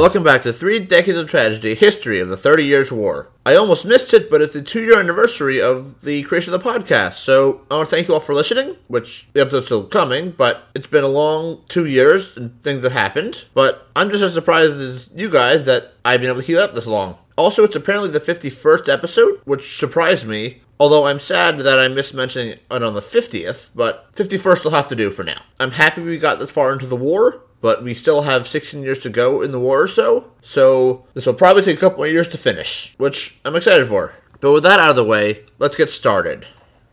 Welcome back to Three Decades of Tragedy History of the Thirty Years' War. I almost missed it, but it's the two year anniversary of the creation of the podcast. So I want to thank you all for listening, which the episode's still coming, but it's been a long two years and things have happened. But I'm just as surprised as you guys that I've been able to keep up this long. Also, it's apparently the 51st episode, which surprised me. Although I'm sad that I missed mentioning it on the 50th, but 51st will have to do for now. I'm happy we got this far into the war, but we still have 16 years to go in the war or so. So this will probably take a couple more years to finish, which I'm excited for. But with that out of the way, let's get started.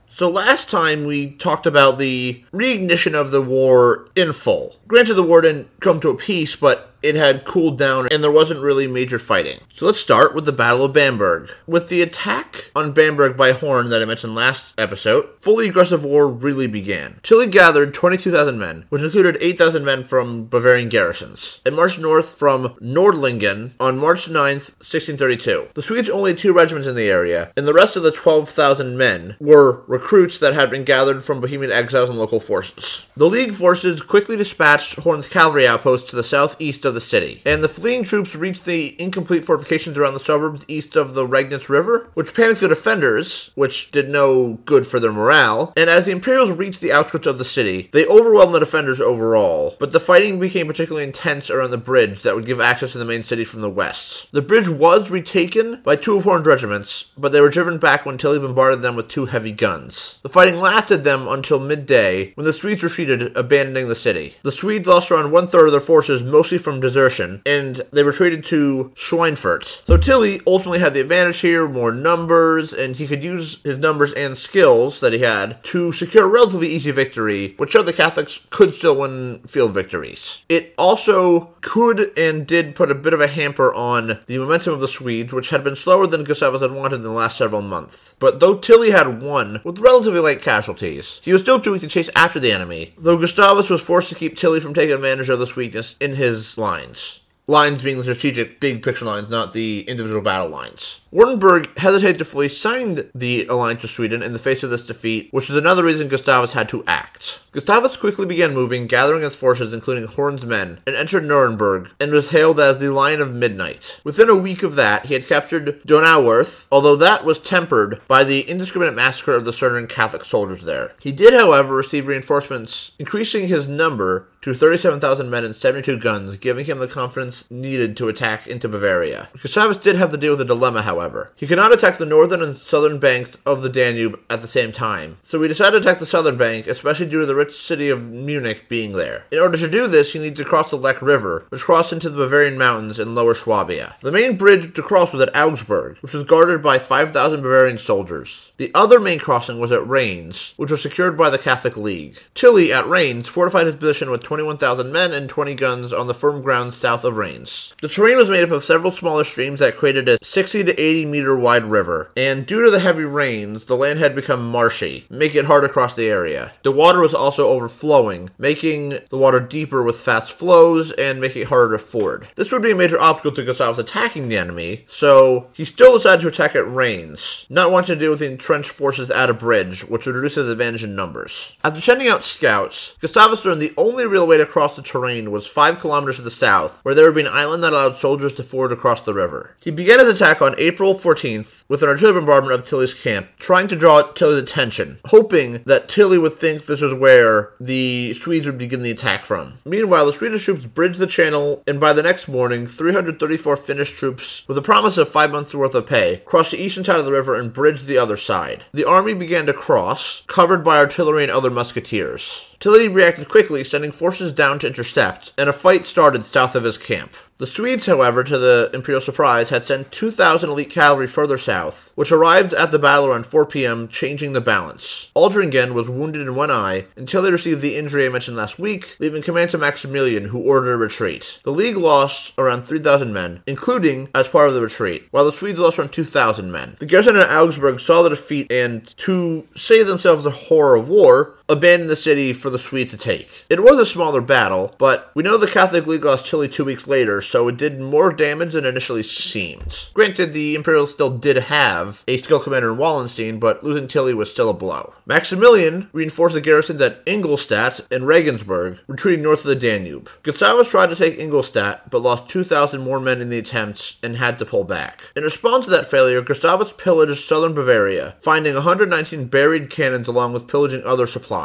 So last time we talked about the reignition of the war in full. Granted, the war didn't come to a peace, but it had cooled down and there wasn't really major fighting. So let's start with the Battle of Bamberg. With the attack on Bamberg by Horn that I mentioned last episode, fully aggressive war really began. Tilly gathered 22,000 men, which included 8,000 men from Bavarian garrisons, and marched north from Nordlingen on March 9th, 1632. The Swedes only had two regiments in the area, and the rest of the 12,000 men were recruits that had been gathered from Bohemian exiles and local forces. The League forces quickly dispatched Horn's cavalry outposts to the southeast of the city, and the fleeing troops reached the incomplete fortifications around the suburbs east of the Regnitz River, which panicked the defenders, which did no good for their morale. And as the Imperials reached the outskirts of the city, they overwhelmed the defenders overall, but the fighting became particularly intense around the bridge that would give access to the main city from the west. The bridge was retaken by two of Horn's regiments, but they were driven back when Tilly bombarded them with two heavy guns. The fighting lasted them until midday, when the Swedes retreated, abandoning the city. The Swedes lost around one third of their forces, mostly from desertion, and they retreated to Schweinfurt. So Tilly ultimately had the advantage here, more numbers, and he could use his numbers and skills that he had to secure a relatively easy victory, which showed the Catholics could still win field victories. It also could and did put a bit of a hamper on the momentum of the Swedes, which had been slower than Gustavus had wanted in the last several months. But though Tilly had won with relatively light casualties, he was still too weak to chase after the enemy, though Gustavus was forced to keep Tilly from taking advantage of this weakness in his lines. Lines being the strategic big picture lines, not the individual battle lines. Württemberg hesitated to fully sign the alliance with Sweden in the face of this defeat, which is another reason Gustavus had to act. Gustavus quickly began moving, gathering his forces, including Horn's men, and entered Nuremberg, and was hailed as the Lion of Midnight. Within a week of that, he had captured Donauwörth, although that was tempered by the indiscriminate massacre of the certain Catholic soldiers there. He did, however, receive reinforcements, increasing his number to 37,000 men and 72 guns, giving him the confidence needed to attack into Bavaria. Gustavus did have to deal with a dilemma, however. He could not attack the northern and southern banks of the Danube at the same time, so he decided to attack the southern bank, especially due to the rich city of Munich being there. In order to do this, he needed to cross the Lech River, which crossed into the Bavarian mountains in lower Swabia. The main bridge to cross was at Augsburg, which was guarded by 5,000 Bavarian soldiers. The other main crossing was at Reims, which was secured by the Catholic League. Tilly, at Reims, fortified his position with 21,000 men and 20 guns on the firm ground south of Rains. The terrain was made up of several smaller streams that created a 60 to 80 meter wide river, and due to the heavy rains, the land had become marshy, making it hard to cross the area. The water was also overflowing, making the water deeper with fast flows and making it harder to ford. This would be a major obstacle to Gustavus attacking the enemy, so he still decided to attack at Rains, not wanting to deal with the entrenched forces at a bridge, which would reduce his advantage in numbers. After sending out scouts, Gustavus learned the only real way to cross the terrain was five kilometers to the south, where there would be an island that allowed soldiers to ford across the river. He began his attack on April 14th with an artillery bombardment of Tilly's camp, trying to draw Tilly's attention, hoping that Tilly would think this was where the Swedes would begin the attack from. Meanwhile, the Swedish troops bridged the channel, and by the next morning, 334 Finnish troops, with a promise of five months' worth of pay, crossed the eastern side of the river and bridged the other side. The army began to cross, covered by artillery and other musketeers. Tilly reacted quickly, sending forces down to intercept, and a fight started south of his camp. The Swedes, however, to the Imperial surprise, had sent 2,000 elite cavalry further south, which arrived at the battle around 4 p.m., changing the balance. Aldringen was wounded in one eye until he received the injury I mentioned last week, leaving command to Maximilian, who ordered a retreat. The League lost around 3,000 men, including as part of the retreat, while the Swedes lost around 2,000 men. The garrison at Augsburg saw the defeat and, to save themselves the horror of war, abandoned the city for the Swedes to take. It was a smaller battle, but we know the Catholic League lost Tilly two weeks later, so it did more damage than initially seemed. Granted, the Imperials still did have a skilled commander in Wallenstein, but losing Tilly was still a blow. Maximilian reinforced the garrisons at Ingolstadt and Regensburg, retreating north of the Danube. Gustavus tried to take Ingolstadt, but lost 2,000 more men in the attempts and had to pull back. In response to that failure, Gustavus pillaged southern Bavaria, finding 119 buried cannons along with pillaging other supplies.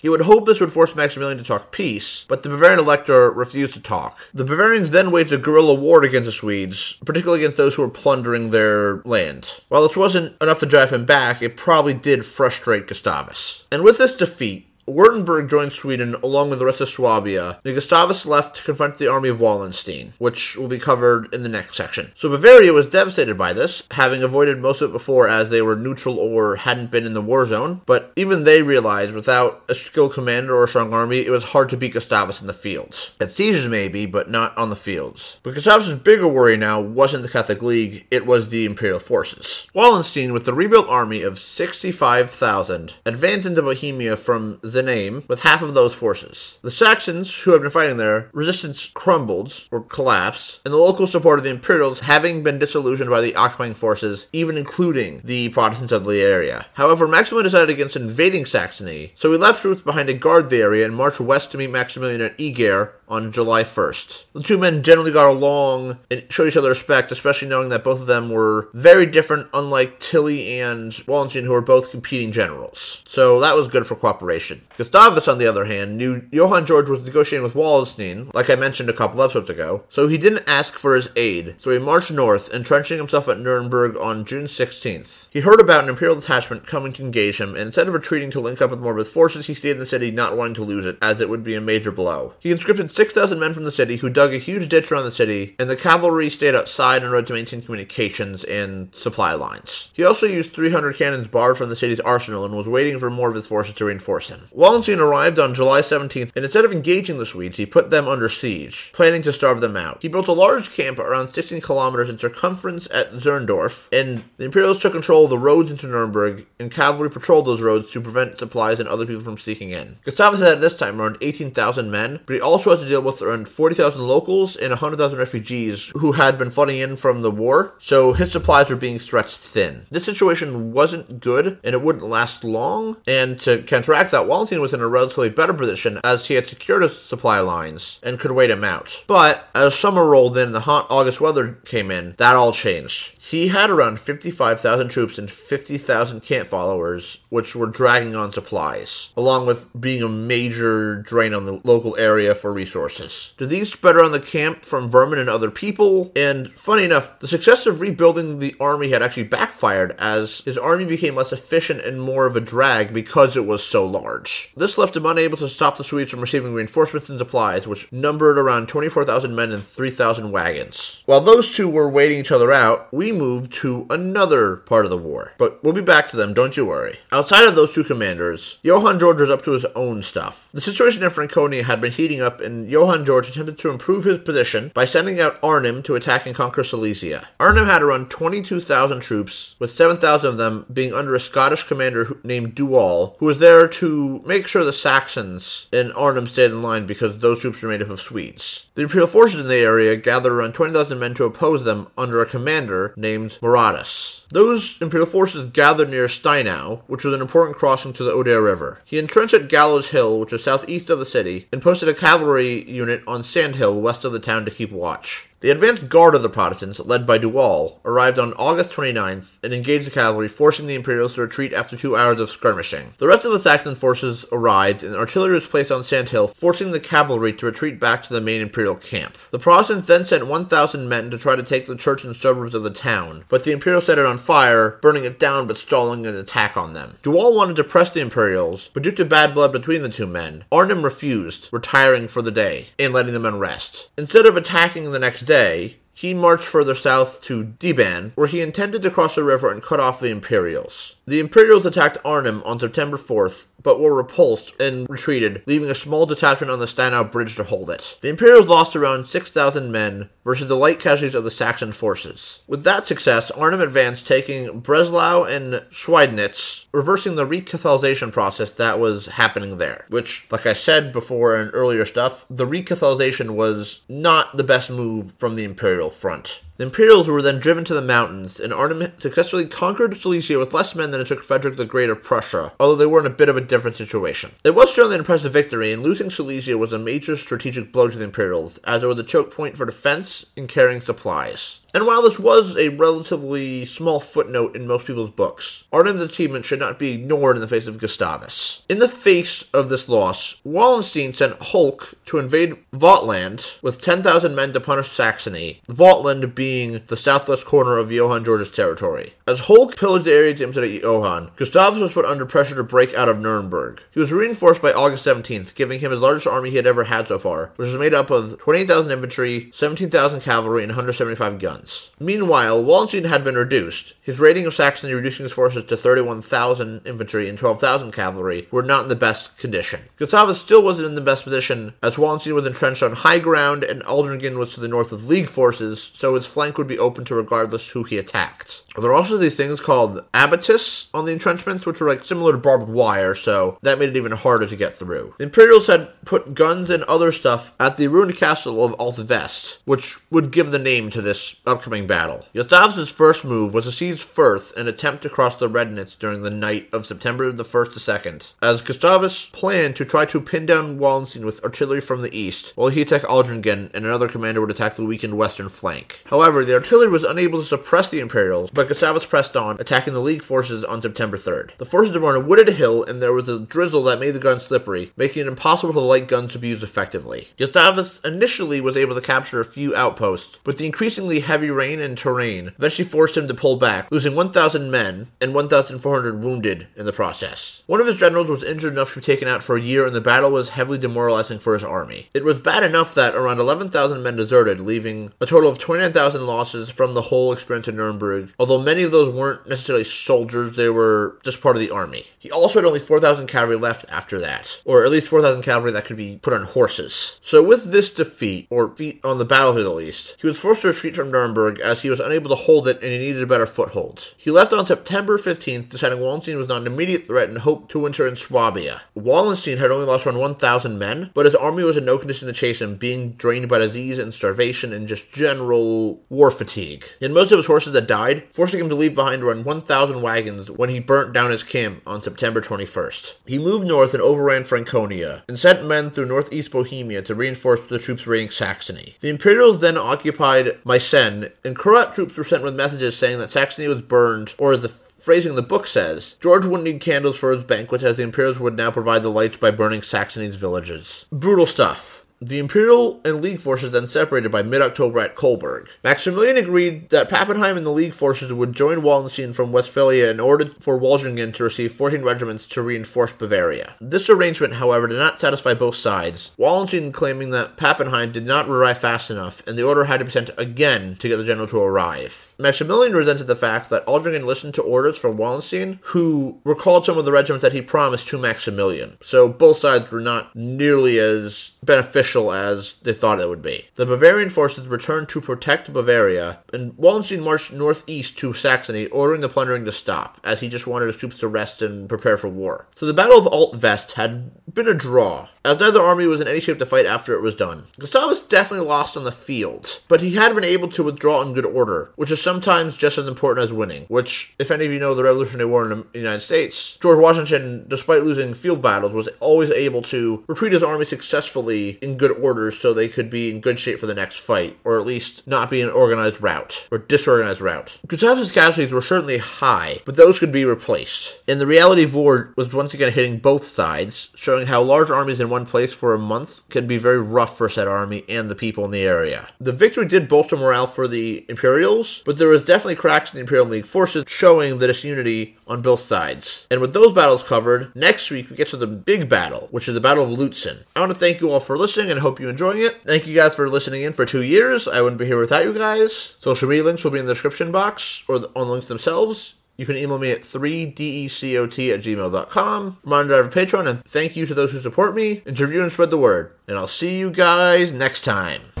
He would hope this would force Maximilian to talk peace, but the Bavarian elector refused to talk. The Bavarians then waged a guerrilla war against the Swedes, particularly against those who were plundering their land. While this wasn't enough to drive him back, it probably did frustrate Gustavus. And with this defeat, Württemberg joined Sweden along with the rest of Swabia, and Gustavus left to confront the army of Wallenstein, which will be covered in the next section. So Bavaria was devastated by this, having avoided most of it before as they were neutral or hadn't been in the war zone, but even they realized without a skilled commander or a strong army, it was hard to beat Gustavus in the fields. At sieges maybe, but not on the fields. But Gustavus' bigger worry now wasn't the Catholic League, it was the imperial forces. Wallenstein, with the rebuilt army of 65,000, advanced into Bohemia from Znaim with half of those forces. The Saxons, who had been fighting there, resistance crumbled or collapsed, and the local support of the Imperials having been disillusioned by the occupying forces, even including the Protestants of the area. However, Maximilian decided against invading Saxony, so he left troops behind to guard the area and marched west to meet Maximilian at Eger on July 1st. The two men generally got along and showed each other respect, especially knowing that both of them were very different, unlike Tilly and Wallenstein, who were both competing generals. So that was good for cooperation. Gustavus, on the other hand, knew Johann George was negotiating with Wallenstein, like I mentioned a couple episodes ago, so he didn't ask for his aid, so he marched north, entrenching himself at Nuremberg on June 16th. He heard about an imperial detachment coming to engage him, and instead of retreating to link up with Morbid forces, he stayed in the city not wanting to lose it, as it would be a major blow. He conscripted 6,000 men from the city, who dug a huge ditch around the city, and the cavalry stayed outside in order to maintain communications and supply lines. He also used 300 cannons borrowed from the city's arsenal and was waiting for more of his forces to reinforce him. Wallenstein arrived on July 17th, and instead of engaging the Swedes, he put them under siege, planning to starve them out. He built a large camp around 16 kilometers in circumference at Zirndorf, and the Imperials took control of the roads into Nuremberg, and cavalry patrolled those roads to prevent supplies and other people from sneaking in. Gustavus had at this time around 18,000 men, but he also had to deal with around 40,000 locals and 100,000 refugees who had been flooding in from the war, so his supplies were being stretched thin. This situation wasn't good, and it wouldn't last long, and to counteract that, Wallenstein was in a relatively better position as he had secured his supply lines and could wait him out. But as summer rolled in, the hot August weather came in, that all changed. He had around 55,000 troops and 50,000 camp followers, which were dragging on supplies, along with being a major drain on the local area for resources. Do these spread around the camp from vermin and other people? And funny enough, the success of rebuilding the army had actually backfired as his army became less efficient and more of a drag because it was so large. This left him unable to stop the Swedes from receiving reinforcements and supplies, which numbered around 24,000 men and 3,000 wagons. While those two were waiting each other out, we moved to another part of the war. But we'll be back to them, don't you worry. Outside of those two commanders, Johann George was up to his own stuff. The situation in Franconia had been heating up, and Johann George attempted to improve his position by sending out Arnim to attack and conquer Silesia. Arnim had around 22,000 troops, with 7,000 of them being under a Scottish commander named Duval, who was there to make sure the Saxons in Arnim stayed in line because those troops were made up of Swedes. The Imperial forces in the area gathered around 20,000 men to oppose them under a commander named Moratus. Those Imperial forces gathered near Steinau, which was an important crossing to the Oder River. He entrenched at Gallows Hill, which was southeast of the city, and posted a cavalry unit on Sand Hill west of the town to keep watch. The advanced guard of the Protestants, led by Duval, arrived on August 29th and engaged the cavalry, forcing the Imperials to retreat after two hours of skirmishing. The rest of the Saxon forces arrived, and artillery was placed on Sand Hill, forcing the cavalry to retreat back to the main Imperial camp. The Protestants then sent 1,000 men to try to take the church and suburbs of the town, but the Imperials set it on fire, burning it down but stalling an attack on them. Duval wanted to press the Imperials, but due to bad blood between the two men, Arnim refused, retiring for the day and letting the men rest. Instead of attacking the next day, he marched further south to Diban, where he intended to cross the river and cut off the Imperials. The Imperials attacked Arnim on September 4th, but were repulsed and retreated, leaving a small detachment on the Steinau Bridge to hold it. The Imperials lost around 6,000 men versus the light casualties of the Saxon forces. With that success, Arnim advanced, taking Breslau and Schweidnitz, reversing the recatholization process that was happening there. Which, like I said before in earlier stuff, the recatholization was not the best move from the Imperial front. The Imperials were then driven to the mountains, and Arnim successfully conquered Silesia with less men than it took Frederick the Great of Prussia, although they were in a bit of a different situation. It was certainly an impressive victory, and losing Silesia was a major strategic blow to the Imperials, as it was a choke point for defense and carrying supplies. And while this was a relatively small footnote in most people's books, Arnim's achievement should not be ignored in the face of Gustavus. In the face of this loss, Wallenstein sent Holk to invade Vogtland with 10,000 men to punish Saxony, Vogtland being the southwest corner of Johann George's territory. As Holk pillaged the area to imitate Johann, Gustavus was put under pressure to break out of Nuremberg. He was reinforced by August 17th, giving him his largest army he had ever had so far, which was made up of 28,000 infantry, 17,000 cavalry, and 175 guns. Meanwhile, Wallenstein had been reduced. His raiding of Saxony, reducing his forces to 31,000 infantry and 12,000 cavalry, were not in the best condition. Gustavus still wasn't in the best position, as Wallenstein was entrenched on high ground and Aldringen was to the north with League forces, so his flank would be open to regardless who he attacked. There are also these things called abatis on the entrenchments, which were like similar to barbed wire, so that made it even harder to get through. The Imperials had put guns and other stuff at the ruined castle of Alt-Vest, which would give the name to this upcoming battle. Gustavus' first move was to seize Fürth and attempt to cross the Rednitz during the night of September the 1st to 2nd, as Gustavus planned to try to pin down Wallenstein with artillery from the east, while he attacked Aldringen and another commander would attack the weakened western flank. However, the artillery was unable to suppress the Imperials, but Gustavus pressed on, attacking the League forces on September 3rd. The forces were on a wooded hill, and there was a drizzle that made the guns slippery, making it impossible for the light guns to be used effectively. Gustavus initially was able to capture a few outposts, but the increasingly heavy rain and terrain eventually forced him to pull back, losing 1,000 men and 1,400 wounded in the process. One of his generals was injured enough to be taken out for a year, and the battle was heavily demoralizing for his army. It was bad enough that around 11,000 men deserted, leaving a total of 29,000 losses from the whole experience in Nuremberg, although many of those weren't necessarily soldiers, they were just part of the army. He also had only 4,000 cavalry left after that, or at least 4,000 cavalry that could be put on horses. So with this defeat, or feat on the battlefield at least, he was forced to retreat from Nuremberg as he was unable to hold it and he needed a better foothold. He left on September 15th, deciding Wallenstein was not an immediate threat and hoped to winter in Swabia. Wallenstein had only lost around 1,000 men, but his army was in no condition to chase him, being drained by disease and starvation and just general war fatigue. Had most of his horses that died, forcing him to leave behind around 1,000 wagons when he burnt down his camp on September 21st. He moved north and overran Franconia, and sent men through northeast Bohemia to reinforce the troops raiding Saxony. The Imperials then occupied Meissen, and Croat troops were sent with messages saying that Saxony was burned, or as the phrasing the book says, George wouldn't need candles for his banquet as the Imperials would now provide the lights by burning Saxony's villages. Brutal stuff. The Imperial and League forces then separated by mid October at Coburg. Maximilian agreed that Pappenheim and the League forces would join Wallenstein from Westphalia in order for Aldringen to receive 14 regiments to reinforce Bavaria. This arrangement, however, did not satisfy both sides, Wallenstein claiming that Pappenheim did not arrive fast enough and the order had to be sent again to get the general to arrive. Maximilian resented the fact that Aldringen listened to orders from Wallenstein, who recalled some of the regiments that he promised to Maximilian. So both sides were not nearly as beneficial as they thought it would be. The Bavarian forces returned to protect Bavaria, and Wallenstein marched northeast to Saxony, ordering the plundering to stop, as he just wanted his troops to rest and prepare for war. So the Battle of Alt-Vest had been a draw, as neither army was in any shape to fight after it was done. Gustavus definitely lost on the field, but he had been able to withdraw in good order, which is sometimes just as important as winning. Which, if any of you know the Revolutionary War in the United States, George Washington, despite losing field battles, was always able to retreat his army successfully in good order so they could be in good shape for the next fight, or at least not be an organized rout, or disorganized rout. Gustavus' casualties were certainly high, but those could be replaced. And the reality of war was once again hitting both sides, showing how large armies in one place for a month can be very rough for said army and the people in the area. The victory did bolster morale for the Imperials, there was definitely cracks in the Imperial League forces showing the disunity on both sides. And with those battles covered, next week we get to the big battle, which is the Battle of Lutzen. I want to thank you all for listening and hope you're enjoying it. Thank you guys for listening in for two years. I wouldn't be here without you guys. Social media links will be in the description box or on the links themselves. You can email me at 3decot at gmail.com. Reminder I a Patreon, and thank you to those who support me. Interview and spread the word. And I'll see you guys next time.